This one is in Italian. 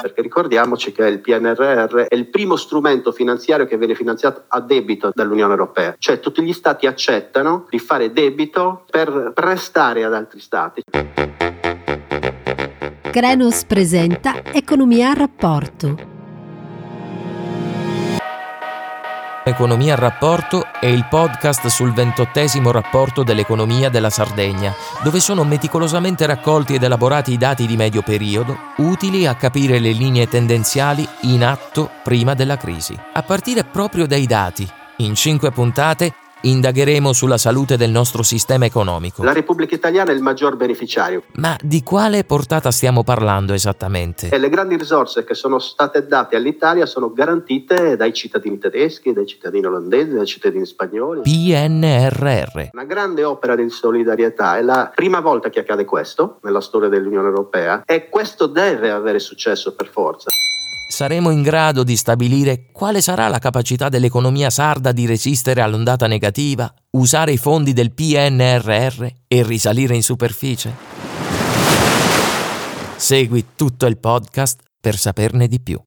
Perché ricordiamoci che il PNRR è il primo strumento finanziario che viene finanziato a debito dall'Unione Europea, cioè tutti gli stati accettano di fare debito per prestare ad altri stati. Krenos presenta Economia a rapporto Economia a rapporto è il podcast sul ventottesimo rapporto dell'economia della Sardegna, dove sono meticolosamente raccolti ed elaborati i dati di medio periodo utili a capire le linee tendenziali in atto prima della crisi. A partire proprio dai dati, in cinque puntate Indagheremo sulla salute del nostro sistema economico. La Repubblica Italiana è il maggior beneficiario. Ma di quale portata stiamo parlando esattamente? E le grandi risorse che sono state date all'Italia sono garantite dai cittadini tedeschi, dai cittadini olandesi, dai cittadini spagnoli. PNRR. Una grande opera di solidarietà. È la prima volta che accade questo nella storia dell'Unione Europea e questo deve avere successo per forza saremo in grado di stabilire quale sarà la capacità dell'economia sarda di resistere all'ondata negativa, usare i fondi del PNRR e risalire in superficie? Segui tutto il podcast per saperne di più.